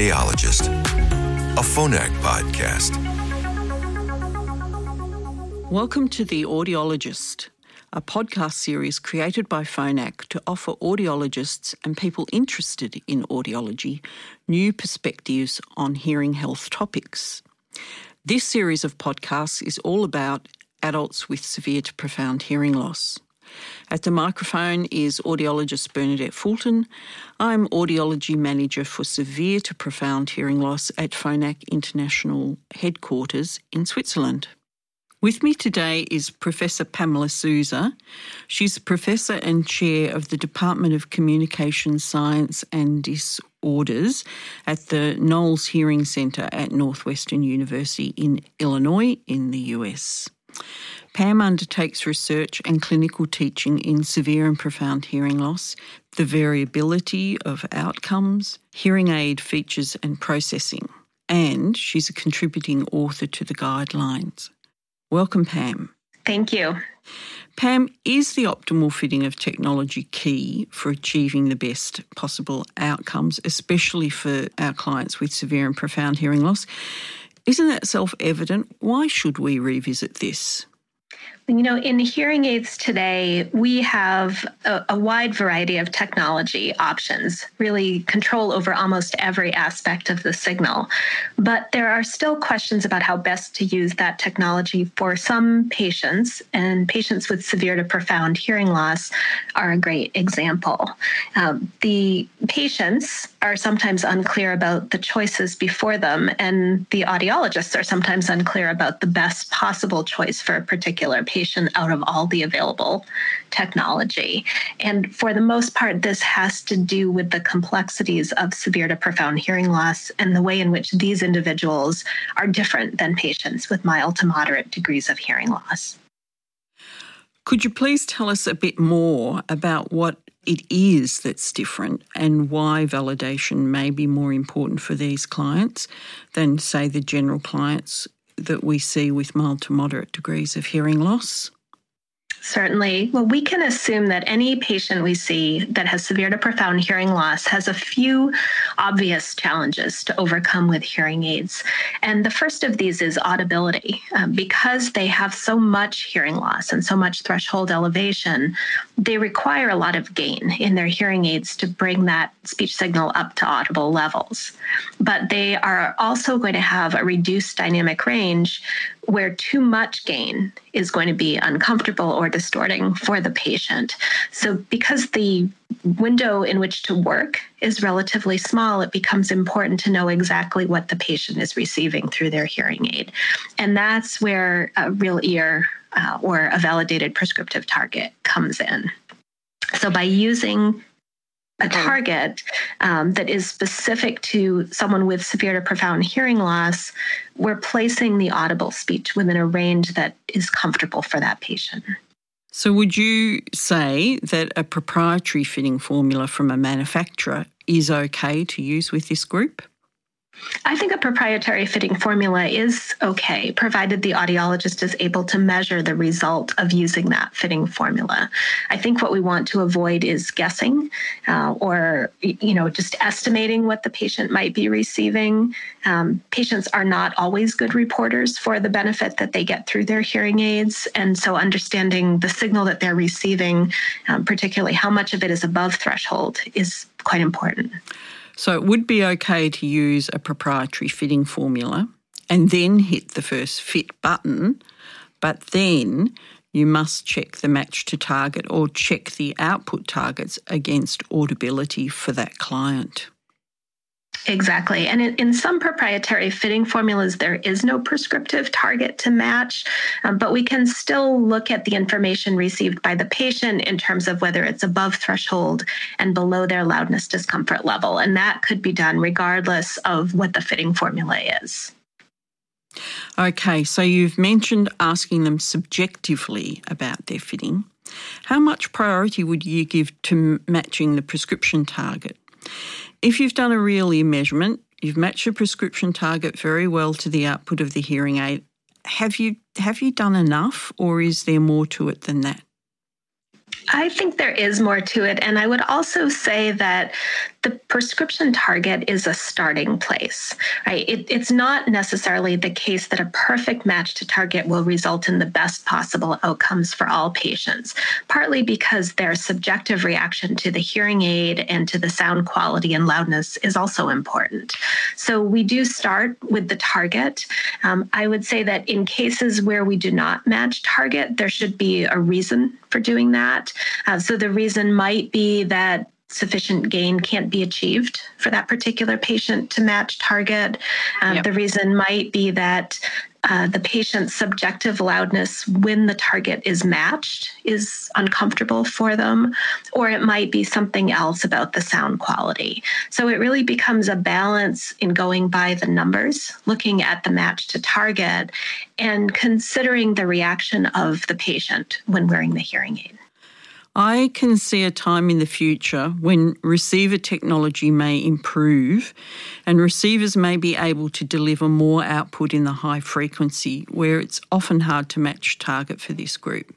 Audiologist, a Phonak podcast. Welcome to The Audiologist, a podcast series created by Phonak to offer audiologists and people interested in audiology new perspectives on hearing health topics. This series of podcasts is all about adults with severe to profound hearing loss. At the microphone is audiologist Bernadette Fulton. I'm audiology manager for severe to profound hearing loss at Phonak International headquarters in Switzerland. With me today is Professor Pamela Souza. She's Professor and Chair of the Department of Communication Science and Disorders at the Knowles Hearing Center at Northwestern University in Illinois, in the US. Pam undertakes research and clinical teaching in severe and profound hearing loss, the variability of outcomes, hearing aid features and processing, and she's a contributing author to the guidelines. Welcome, Pam. Thank you. Pam, is the optimal fitting of technology key for achieving the best possible outcomes, especially for our clients with severe and profound hearing loss? Isn't that self evident? Why should we revisit this? You know, in hearing aids today, we have a, a, wide variety of technology options, really control over almost every aspect of the signal. But there are still questions about how best to use that technology for some patients, and patients with severe to profound hearing loss are a great example. Um, the patients are sometimes unclear about the choices before them, and the audiologists are sometimes unclear about the best possible choice for a particular patient out of all the available technology. And for the most part, this has to do with the complexities of severe to profound hearing loss and the way in which these individuals are different than patients with mild to moderate degrees of hearing loss. Could you please tell us a bit more about what it is that's different and why validation may be more important for these clients than, say, the general clients that we see with mild to moderate degrees of hearing loss? Certainly. Well, we can assume that any patient we see that has severe to profound hearing loss has a few obvious challenges to overcome with hearing aids. And the first of these is audibility. Um, because they have so much hearing loss and so much threshold elevation, they require a lot of gain in their hearing aids to bring that speech signal up to audible levels. But they are also going to have a reduced dynamic range where too much gain is going to be uncomfortable or distorting for the patient. So, because the window in which to work is relatively small, it becomes important to know exactly what the patient is receiving through their hearing aid. And that's where a real ear uh, or a validated prescriptive target comes in. So, by using a target um, that is specific to someone with severe to profound hearing loss, we're placing the audible speech within a range that is comfortable for that patient. So, would you say that a proprietary fitting formula from a manufacturer is okay to use with this group? I think a proprietary fitting formula is okay, provided the audiologist is able to measure the result of using that fitting formula. I think what we want to avoid is guessing uh, or, you know, just estimating what the patient might be receiving. Um, patients are not always good reporters for the benefit that they get through their hearing aids. And so understanding the signal that they're receiving, um, particularly how much of it is above threshold, is quite important. So it would be okay to use a proprietary fitting formula and then hit the first fit button, but then you must check the match to target or check the output targets against audibility for that client. Exactly. And in, some proprietary fitting formulas, there is no prescriptive target to match, um, but we can still look at the information received by the patient in terms of whether it's above threshold and below their loudness discomfort level. And that could be done regardless of what the fitting formula is. Okay, so you've mentioned asking them subjectively about their fitting. How much priority would you give to matching the prescription target? If you've done a real ear measurement, you've matched your prescription target very well to the output of the hearing aid. Have you have you done enough or is there more to it than that? I think there is more to it. And I would also say that the prescription target is a starting place, right? It, it's not necessarily the case that a perfect match to target will result in the best possible outcomes for all patients, partly because their subjective reaction to the hearing aid and to the sound quality and loudness is also important. So we do start with the target. Um, I would say that in cases where we do not match target, there should be a reason for doing that. Uh, so the reason might be that sufficient gain can't be achieved for that particular patient to match target. Um, yep. The reason might be that uh, the patient's subjective loudness when the target is matched is uncomfortable for them, or it might be something else about the sound quality. So it really becomes a balance in going by the numbers, looking at the match to target, and considering the reaction of the patient when wearing the hearing aid. I can see a time in the future when receiver technology may improve and receivers may be able to deliver more output in the high frequency where it's often hard to match target for this group.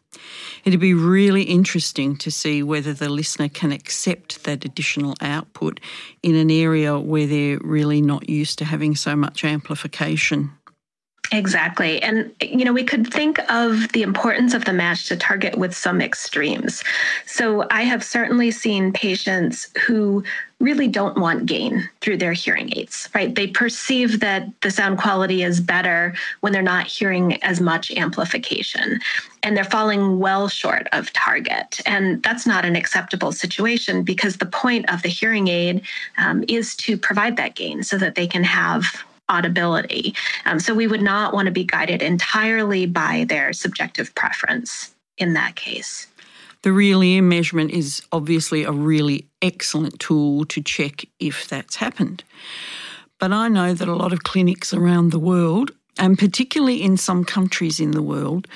It'd be really interesting to see whether the listener can accept that additional output in an area where they're really not used to having so much amplification. Exactly. And, you know, we could think of the importance of the match to target with some extremes. So I have certainly seen patients who really don't want gain through their hearing aids, right? They perceive that the sound quality is better when they're not hearing as much amplification and they're falling well short of target. And that's not an acceptable situation because the point of the hearing aid um, is to provide that gain so that they can have audibility. Um, so we would not want to be guided entirely by their subjective preference in that case. The real ear measurement is obviously a really excellent tool to check if that's happened. But I know that a lot of clinics around the world, and particularly in some countries in the world,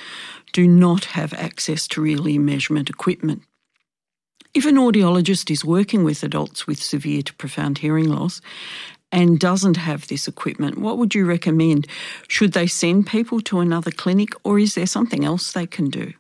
do not have access to real ear measurement equipment. If an audiologist is working with adults with severe to profound hearing loss and doesn't have this equipment, what would you recommend? Should they send people to another clinic or is there something else they can do?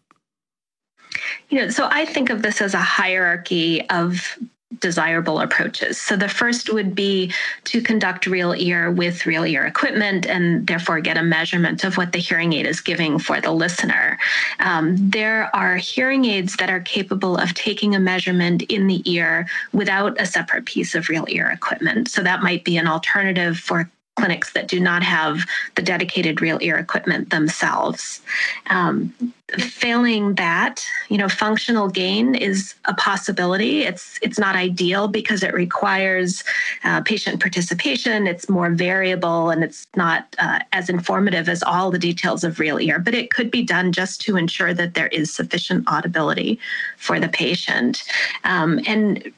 You know, so I think of this as a hierarchy of desirable approaches. So the first would be to conduct real ear with real ear equipment and therefore get a measurement of what the hearing aid is giving for the listener. Um, there are hearing aids that are capable of taking a measurement in the ear without a separate piece of real ear equipment. So that might be an alternative for clinics that do not have the dedicated real ear equipment themselves. Um, failing that you know functional gain is a possibility. It's it's not ideal because it requires uh, patient participation. It's more variable and it's not uh, as informative as all the details of real ear but it could be done just to ensure that there is sufficient audibility for the patient. Um, and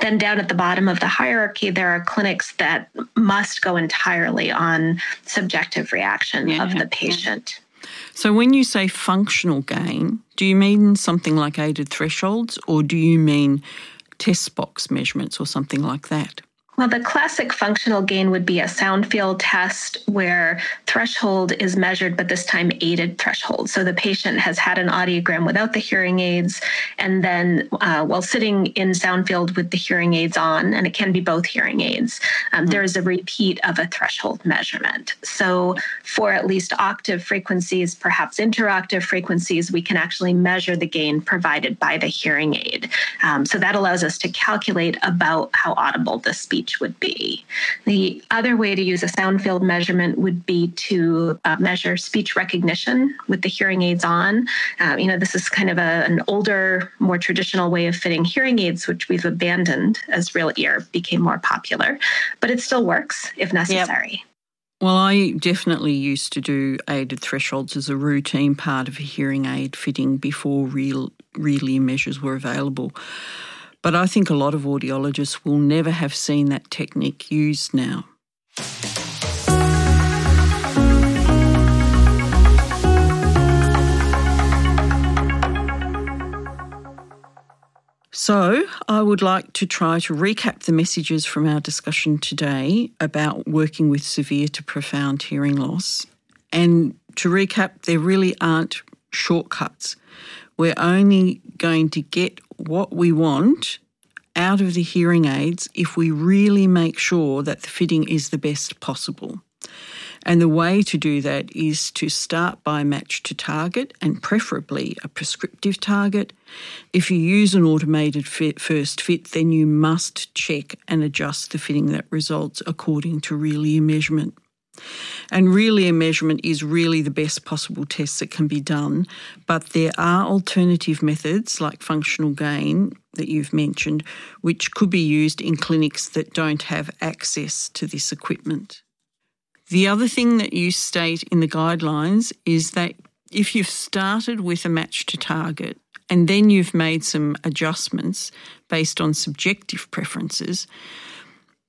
then down at the bottom of the hierarchy there are clinics that must go entirely on subjective reaction yeah, of the patient so, when you say functional gain, do you mean something like aided thresholds or do you mean test box measurements or something like that? Well, the classic functional gain would be a sound field test where threshold is measured, but this time aided threshold. So the patient has had an audiogram without the hearing aids, and then uh, while sitting in sound field with the hearing aids on, and it can be both hearing aids, um, mm-hmm. there is a repeat of a threshold measurement. So for at least octave frequencies, perhaps interoctave frequencies, we can actually measure the gain provided by the hearing aid. Um, so that allows us to calculate about how audible the speech speech would be. The other way to use a sound field measurement would be to uh, measure speech recognition with the hearing aids on. Uh, you know, this is kind of a, an older, more traditional way of fitting hearing aids, which we've abandoned as real ear became more popular, but it still works if necessary. Yep. Well, I definitely used to do aided thresholds as a routine part of a hearing aid fitting before real real ear measures were available. But I think a lot of audiologists will never have seen that technique used now. So, I would like to try to recap the messages from our discussion today about working with severe to profound hearing loss. And to recap, there really aren't shortcuts. We're only going to get what we want out of the hearing aids if we really make sure that the fitting is the best possible. And the way to do that is to start by match to target and preferably a prescriptive target. If you use an automated fit, first fit, then you must check and adjust the fitting that results according to real ear measurement. And really, a measurement is really the best possible test that can be done, but there are alternative methods like functional gain that you've mentioned, which could be used in clinics that don't have access to this equipment. The other thing that you state in the guidelines is that if you've started with a match to target and then you've made some adjustments based on subjective preferences,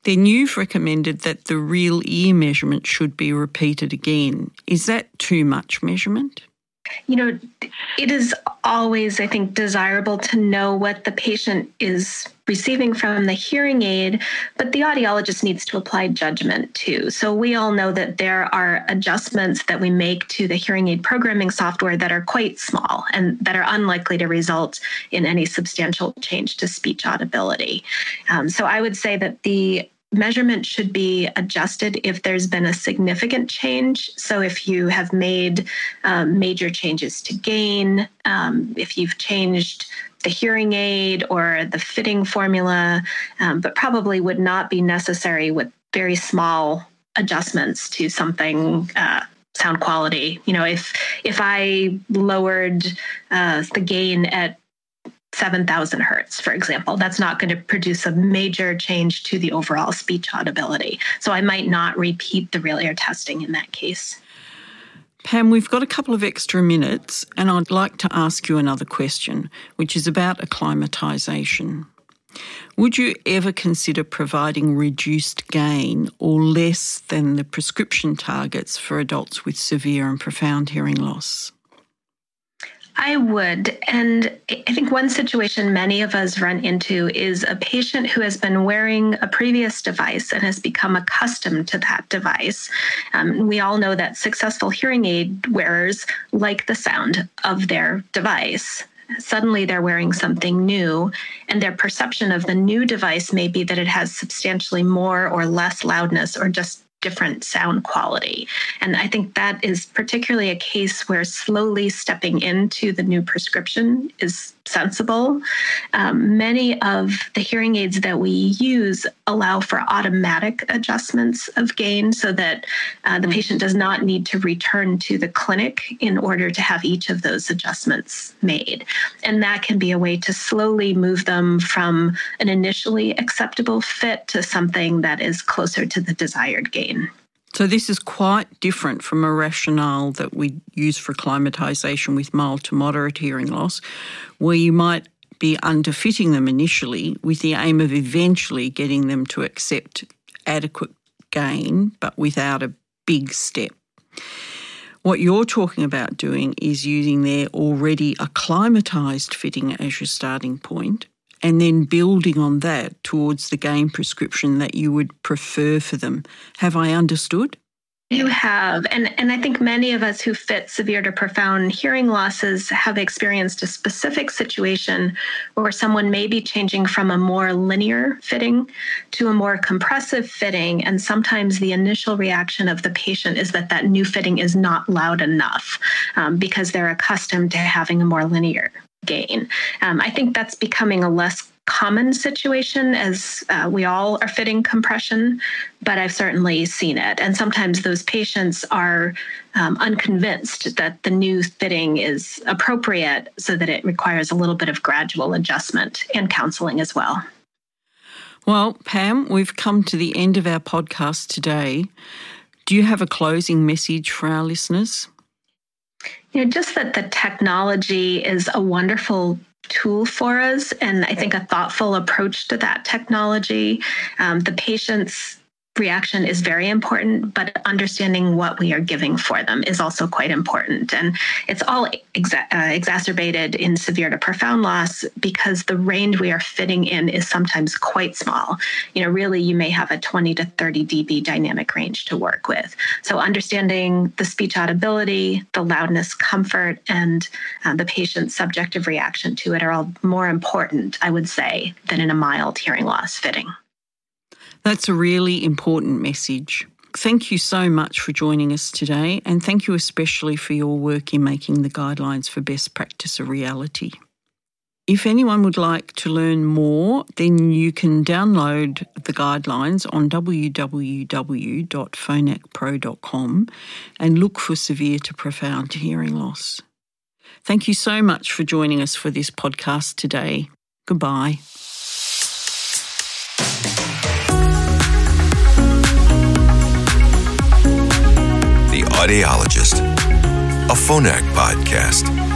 then you've recommended that the real ear measurement should be repeated again. Is that too much measurement? You know, it is always, I think, desirable to know what the patient is receiving from the hearing aid, but the audiologist needs to apply judgment too. So we all know that there are adjustments that we make to the hearing aid programming software that are quite small and that are unlikely to result in any substantial change to speech audibility. Um, so I would say that the measurement should be adjusted if there's been a significant change. So, if you have made um, major changes to gain, um, if you've changed the hearing aid or the fitting formula, um, but probably would not be necessary with very small adjustments to something. Uh, sound quality you know if if i lowered uh, the gain at 7,000 hertz, for example. That's not going to produce a major change to the overall speech audibility. So I might not repeat the real ear testing in that case. Pam, we've got a couple of extra minutes, and I'd like to ask you another question, which is about acclimatisation. Would you ever consider providing reduced gain or less than the prescription targets for adults with severe and profound hearing loss? I would. And I think one situation many of us run into is a patient who has been wearing a previous device and has become accustomed to that device. Um, we all know that successful hearing aid wearers like the sound of their device. Suddenly, they're wearing something new, and their perception of the new device may be that it has substantially more or less loudness or just different sound quality. And I think that is particularly a case where slowly stepping into the new prescription is sensible. Um, many of the hearing aids that we use allow for automatic adjustments of gain so that uh, the patient does not need to return to the clinic in order to have each of those adjustments made. And that can be a way to slowly move them from an initially acceptable fit to something that is closer to the desired gain. So, this is quite different from a rationale that we use for acclimatisation with mild to moderate hearing loss, where you might be underfitting them initially with the aim of eventually getting them to accept adequate gain, but without a big step. What you're talking about doing is using their already acclimatised fitting as your starting point and then building on that towards the gain prescription that you would prefer for them. Have I understood? You have. And, and I think many of us who fit severe to profound hearing losses have experienced a specific situation where someone may be changing from a more linear fitting to a more compressive fitting. And sometimes the initial reaction of the patient is that that new fitting is not loud enough um, because they're accustomed to having a more linear gain. Um, I think that's becoming a less common situation as uh, we all are fitting compression, but I've certainly seen it. And sometimes those patients are um, unconvinced that the new fitting is appropriate so that it requires a little bit of gradual adjustment and counseling as well. Well, Pam, we've come to the end of our podcast today. Do you have a closing message for our listeners? You know, just that the technology is a wonderful tool for us, and I think a thoughtful approach to that technology. Um, the patients reaction is very important, but understanding what we are giving for them is also quite important. And it's all exa- uh, exacerbated in severe to profound loss because the range we are fitting in is sometimes quite small. You know, really, you may have a 20 to 30 dB dynamic range to work with. So, understanding the speech audibility, the loudness, comfort, and uh, the patient's subjective reaction to it are all more important, I would say, than in a mild hearing loss fitting. That's a really important message. Thank you so much for joining us today, and thank you especially for your work in making the guidelines for best practice a reality. If anyone would like to learn more, then you can download the guidelines on www.phonakpro.com and look for severe to profound hearing loss. Thank you so much for joining us for this podcast today. Goodbye. Audiologist, a Phonak podcast.